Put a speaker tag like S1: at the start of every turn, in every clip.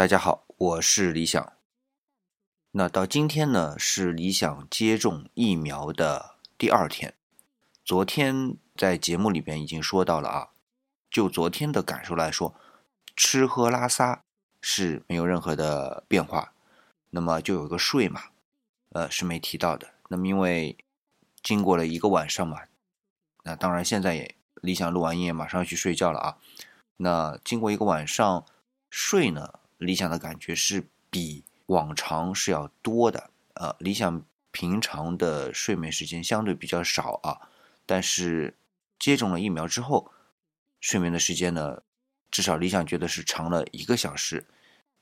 S1: 大家好，我是李想。那到今天呢，是李想接种疫苗的第二天。昨天在节目里边已经说到了啊，就昨天的感受来说，吃喝拉撒是没有任何的变化。那么就有个睡嘛，呃是没提到的。那么因为经过了一个晚上嘛，那当然现在也理想录完音马上要去睡觉了啊。那经过一个晚上睡呢？理想的感觉是比往常是要多的，呃，理想平常的睡眠时间相对比较少啊，但是接种了疫苗之后，睡眠的时间呢，至少理想觉得是长了一个小时，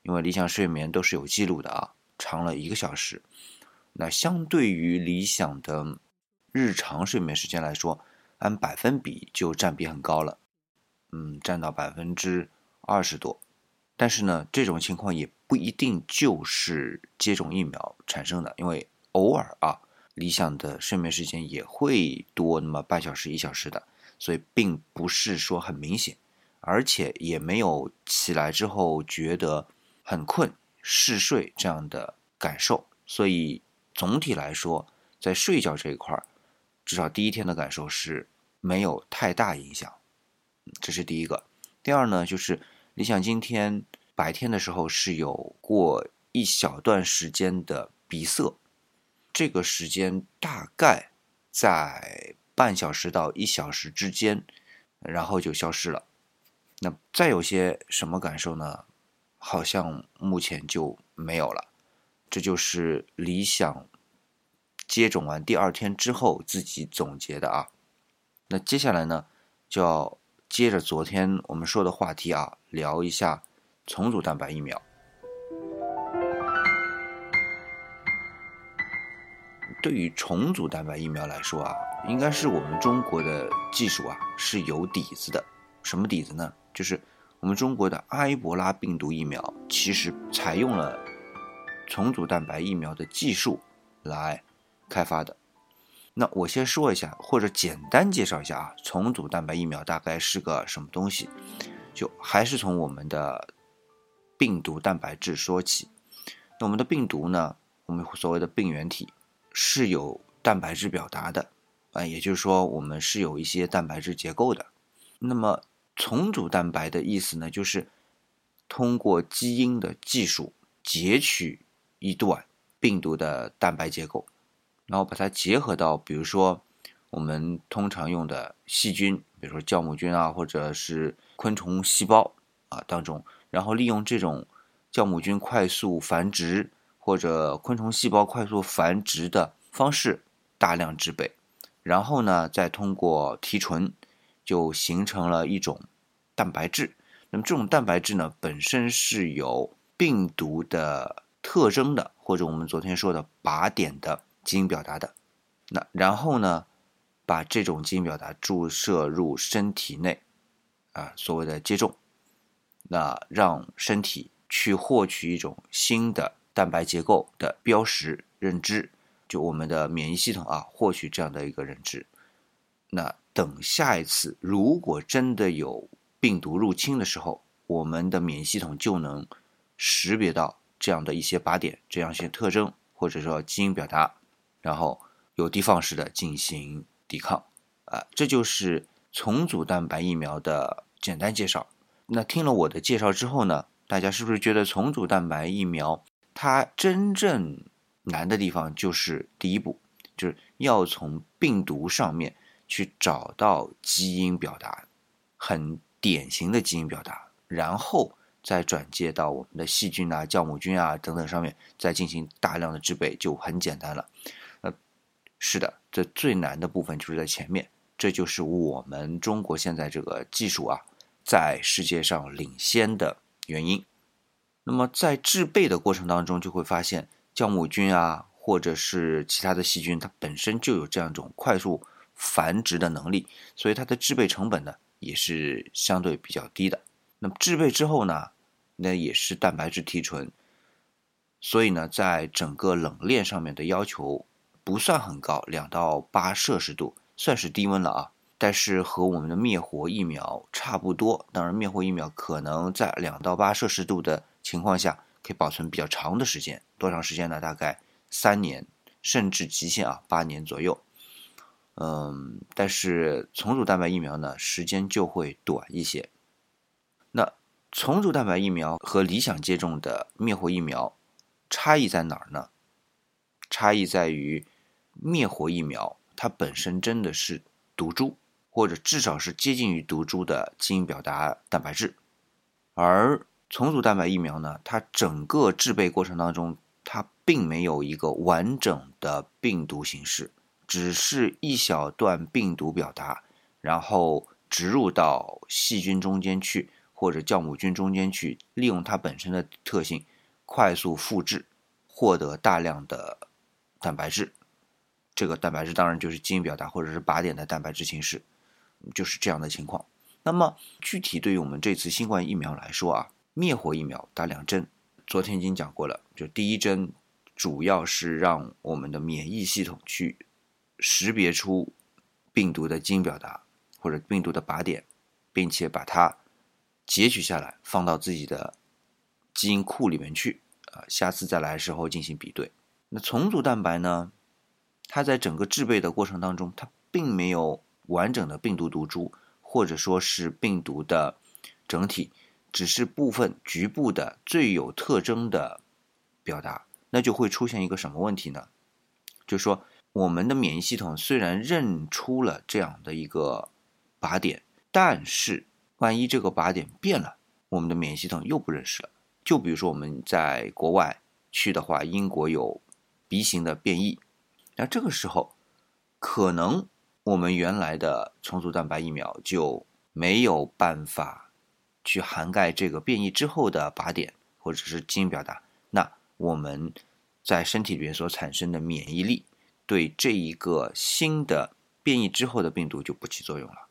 S1: 因为理想睡眠都是有记录的啊，长了一个小时，那相对于理想的日常睡眠时间来说，按百分比就占比很高了，嗯，占到百分之二十多。但是呢，这种情况也不一定就是接种疫苗产生的，因为偶尔啊，理想的睡眠时间也会多那么半小时、一小时的，所以并不是说很明显，而且也没有起来之后觉得很困、嗜睡这样的感受。所以总体来说，在睡觉这一块儿，至少第一天的感受是没有太大影响。这是第一个。第二呢，就是。理想今天白天的时候是有过一小段时间的鼻塞，这个时间大概在半小时到一小时之间，然后就消失了。那再有些什么感受呢？好像目前就没有了。这就是理想接种完第二天之后自己总结的啊。那接下来呢，就要。接着昨天我们说的话题啊，聊一下重组蛋白疫苗。对于重组蛋白疫苗来说啊，应该是我们中国的技术啊是有底子的。什么底子呢？就是我们中国的埃博拉病毒疫苗其实采用了重组蛋白疫苗的技术来开发的。那我先说一下，或者简单介绍一下啊，重组蛋白疫苗大概是个什么东西？就还是从我们的病毒蛋白质说起。那我们的病毒呢，我们所谓的病原体是有蛋白质表达的啊，也就是说我们是有一些蛋白质结构的。那么重组蛋白的意思呢，就是通过基因的技术截取一段病毒的蛋白结构。然后把它结合到，比如说我们通常用的细菌，比如说酵母菌啊，或者是昆虫细胞啊当中，然后利用这种酵母菌快速繁殖或者昆虫细胞快速繁殖的方式大量制备，然后呢再通过提纯，就形成了一种蛋白质。那么这种蛋白质呢本身是有病毒的特征的，或者我们昨天说的靶点的。基因表达的，那然后呢，把这种基因表达注射入身体内，啊，所谓的接种，那让身体去获取一种新的蛋白结构的标识认知，就我们的免疫系统啊，获取这样的一个认知。那等下一次如果真的有病毒入侵的时候，我们的免疫系统就能识别到这样的一些靶点，这样一些特征，或者说基因表达。然后有的放矢的进行抵抗，啊，这就是重组蛋白疫苗的简单介绍。那听了我的介绍之后呢，大家是不是觉得重组蛋白疫苗它真正难的地方就是第一步，就是要从病毒上面去找到基因表达，很典型的基因表达，然后再转接到我们的细菌啊、酵母菌啊等等上面，再进行大量的制备，就很简单了。是的，这最难的部分就是在前面，这就是我们中国现在这个技术啊，在世界上领先的原因。那么在制备的过程当中，就会发现酵母菌啊，或者是其他的细菌，它本身就有这样一种快速繁殖的能力，所以它的制备成本呢也是相对比较低的。那么制备之后呢，那也是蛋白质提纯，所以呢，在整个冷链上面的要求。不算很高，两到八摄氏度算是低温了啊。但是和我们的灭活疫苗差不多，当然灭活疫苗可能在两到八摄氏度的情况下，可以保存比较长的时间，多长时间呢？大概三年，甚至极限啊八年左右。嗯，但是重组蛋白疫苗呢，时间就会短一些。那重组蛋白疫苗和理想接种的灭活疫苗差异在哪儿呢？差异在于灭活疫苗它本身真的是毒株，或者至少是接近于毒株的基因表达蛋白质，而重组蛋白疫苗呢，它整个制备过程当中，它并没有一个完整的病毒形式。只是一小段病毒表达，然后植入到细菌中间去，或者酵母菌中间去，利用它本身的特性，快速复制，获得大量的蛋白质。这个蛋白质当然就是基因表达或者是靶点的蛋白质形式，就是这样的情况。那么具体对于我们这次新冠疫苗来说啊，灭活疫苗打两针，昨天已经讲过了，就第一针主要是让我们的免疫系统去。识别出病毒的基因表达或者病毒的靶点，并且把它截取下来，放到自己的基因库里面去啊，下次再来的时候进行比对。那重组蛋白呢？它在整个制备的过程当中，它并没有完整的病毒毒株，或者说是病毒的整体，只是部分局部的最有特征的表达，那就会出现一个什么问题呢？就是说。我们的免疫系统虽然认出了这样的一个靶点，但是万一这个靶点变了，我们的免疫系统又不认识了。就比如说我们在国外去的话，英国有 B 型的变异，那这个时候可能我们原来的重组蛋白疫苗就没有办法去涵盖这个变异之后的靶点或者是基因表达，那我们在身体里面所产生的免疫力。对这一个新的变异之后的病毒就不起作用了，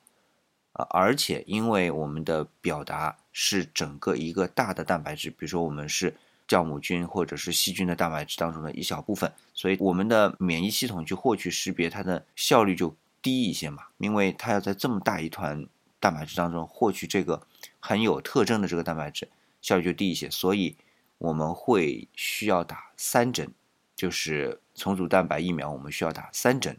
S1: 啊，而且因为我们的表达是整个一个大的蛋白质，比如说我们是酵母菌或者是细菌的蛋白质当中的一小部分，所以我们的免疫系统去获取识别它的效率就低一些嘛，因为它要在这么大一团蛋白质当中获取这个很有特征的这个蛋白质，效率就低一些，所以我们会需要打三针。就是重组蛋白疫苗，我们需要打三针。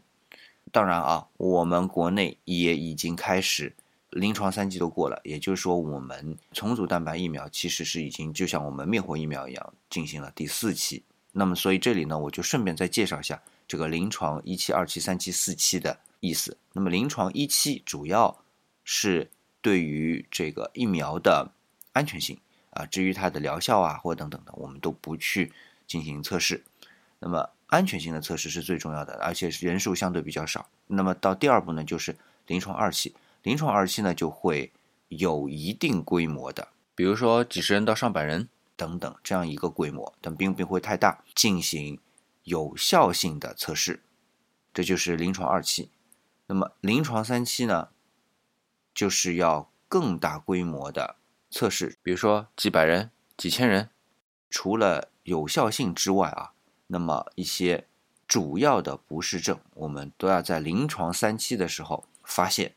S1: 当然啊，我们国内也已经开始临床三期都过了，也就是说，我们重组蛋白疫苗其实是已经就像我们灭活疫苗一样进行了第四期。那么，所以这里呢，我就顺便再介绍一下这个临床一期、二期、三期、四期的意思。那么，临床一期主要是对于这个疫苗的安全性啊，至于它的疗效啊或等等的，我们都不去进行测试。那么安全性的测试是最重要的，而且人数相对比较少。那么到第二步呢，就是临床二期。临床二期呢，就会有一定规模的，比如说几十人到上百人等等这样一个规模，但并不会太大，进行有效性的测试。这就是临床二期。那么临床三期呢，就是要更大规模的测试，比如说几百人、几千人。除了有效性之外啊。那么一些主要的不适症，我们都要在临床三期的时候发现。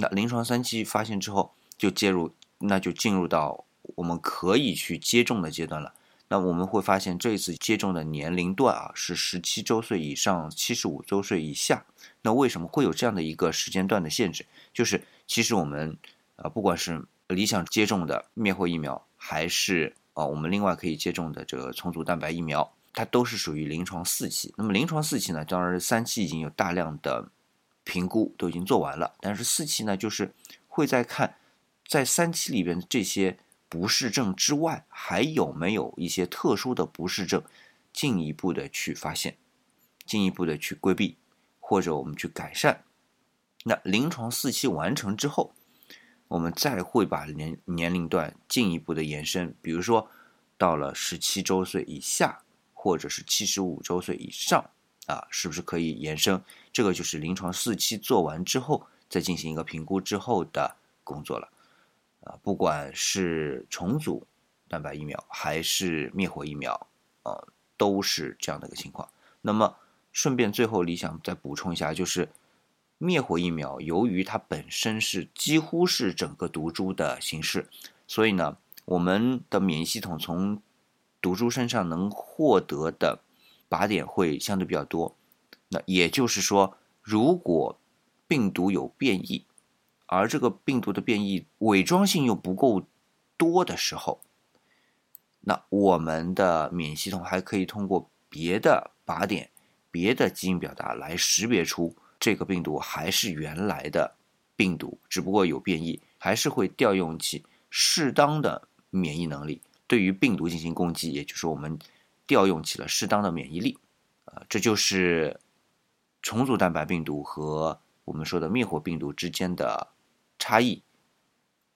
S1: 那临床三期发现之后，就介入，那就进入到我们可以去接种的阶段了。那我们会发现，这一次接种的年龄段啊是十七周岁以上，七十五周岁以下。那为什么会有这样的一个时间段的限制？就是其实我们啊，不管是理想接种的灭活疫苗，还是啊我们另外可以接种的这个重组蛋白疫苗。它都是属于临床四期，那么临床四期呢，当然三期已经有大量的评估都已经做完了，但是四期呢，就是会在看在三期里边这些不适症之外，还有没有一些特殊的不适症，进一步的去发现，进一步的去规避，或者我们去改善。那临床四期完成之后，我们再会把年年龄段进一步的延伸，比如说到了十七周岁以下。或者是七十五周岁以上啊，是不是可以延伸？这个就是临床四期做完之后，再进行一个评估之后的工作了。啊，不管是重组蛋白疫苗还是灭活疫苗，呃，都是这样的一个情况。那么，顺便最后理想再补充一下，就是灭活疫苗由于它本身是几乎是整个毒株的形式，所以呢，我们的免疫系统从毒株身上能获得的靶点会相对比较多。那也就是说，如果病毒有变异，而这个病毒的变异伪装性又不够多的时候，那我们的免疫系统还可以通过别的靶点、别的基因表达来识别出这个病毒还是原来的病毒，只不过有变异，还是会调用起适当的免疫能力，对于病毒进行攻击，也就是我们调用起了适当的免疫力。啊，这就是重组蛋白病毒和我们说的灭活病毒之间的差异、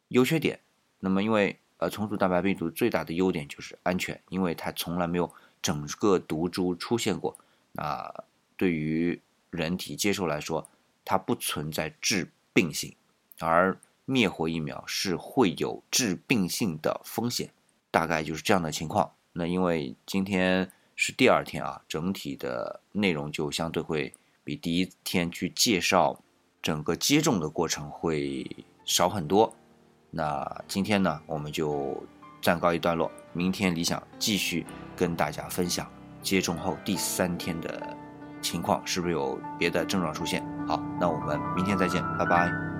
S1: 优缺点。那么，因为呃，重组蛋白病毒最大的优点就是安全，因为它从来没有整个毒株出现过。那对于人体接受来说，它不存在致病性，而灭活疫苗是会有致病性的风险，大概就是这样的情况。那因为今天是第二天啊，整体的内容就相对会比第一天去介绍整个接种的过程会少很多。那今天呢，我们就暂告一段落。明天理想继续跟大家分享接种后第三天的情况，是不是有别的症状出现？好，那我们明天再见，拜拜。